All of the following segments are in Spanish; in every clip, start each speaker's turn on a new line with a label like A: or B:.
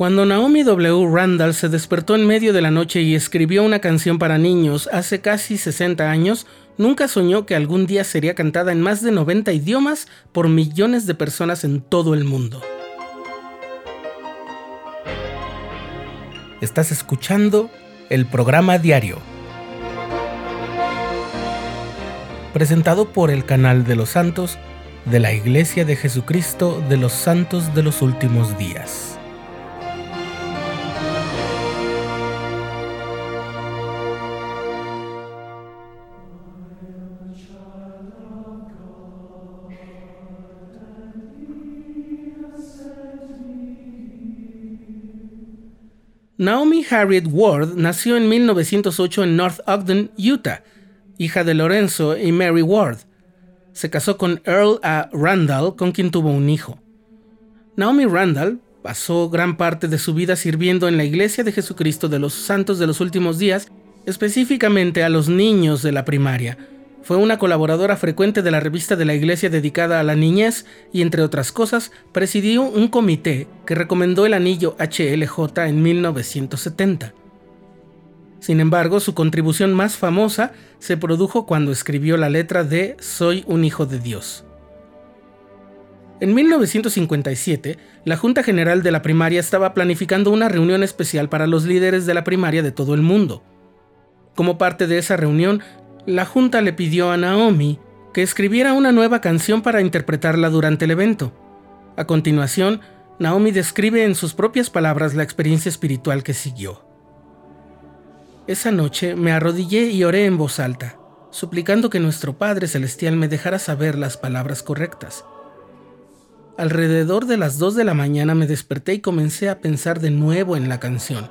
A: Cuando Naomi W. Randall se despertó en medio de la noche y escribió una canción para niños hace casi 60 años, nunca soñó que algún día sería cantada en más de 90 idiomas por millones de personas en todo el mundo. Estás escuchando el programa diario, presentado por el canal de los santos de la Iglesia de Jesucristo de los Santos de los Últimos Días. Naomi Harriet Ward nació en 1908 en North Ogden, Utah, hija de Lorenzo y Mary Ward. Se casó con Earl A. Randall, con quien tuvo un hijo. Naomi Randall pasó gran parte de su vida sirviendo en la Iglesia de Jesucristo de los Santos de los Últimos Días, específicamente a los niños de la primaria, fue una colaboradora frecuente de la revista de la iglesia dedicada a la niñez y, entre otras cosas, presidió un comité que recomendó el anillo HLJ en 1970. Sin embargo, su contribución más famosa se produjo cuando escribió la letra de Soy un hijo de Dios. En 1957, la Junta General de la Primaria estaba planificando una reunión especial para los líderes de la primaria de todo el mundo. Como parte de esa reunión, la Junta le pidió a Naomi que escribiera una nueva canción para interpretarla durante el evento. A continuación, Naomi describe en sus propias palabras la experiencia espiritual que siguió. Esa noche me arrodillé y oré en voz alta, suplicando que nuestro Padre Celestial me dejara saber las palabras correctas. Alrededor de las dos de la mañana me desperté y comencé a pensar de nuevo en la canción.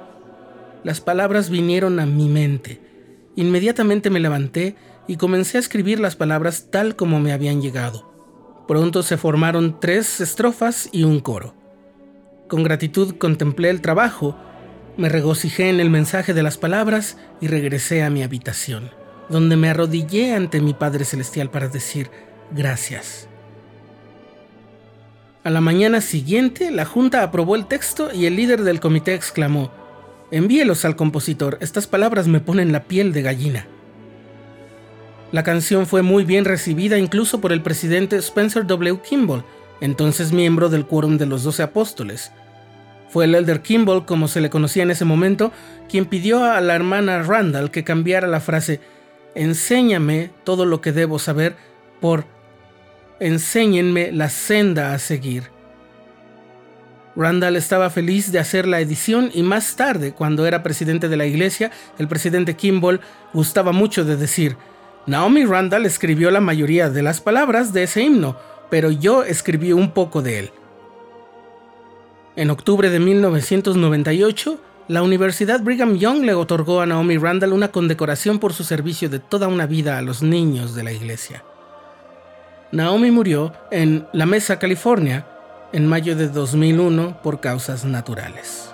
A: Las palabras vinieron a mi mente Inmediatamente me levanté y comencé a escribir las palabras tal como me habían llegado. Pronto se formaron tres estrofas y un coro. Con gratitud contemplé el trabajo, me regocijé en el mensaje de las palabras y regresé a mi habitación, donde me arrodillé ante mi Padre Celestial para decir gracias. A la mañana siguiente, la Junta aprobó el texto y el líder del comité exclamó, Envíelos al compositor, estas palabras me ponen la piel de gallina. La canción fue muy bien recibida incluso por el presidente Spencer W. Kimball, entonces miembro del Quórum de los Doce Apóstoles. Fue el Elder Kimball, como se le conocía en ese momento, quien pidió a la hermana Randall que cambiara la frase Enséñame todo lo que debo saber por Enséñenme la senda a seguir. Randall estaba feliz de hacer la edición y más tarde, cuando era presidente de la iglesia, el presidente Kimball gustaba mucho de decir, Naomi Randall escribió la mayoría de las palabras de ese himno, pero yo escribí un poco de él. En octubre de 1998, la Universidad Brigham Young le otorgó a Naomi Randall una condecoración por su servicio de toda una vida a los niños de la iglesia. Naomi murió en La Mesa, California, en mayo de 2001 por causas naturales.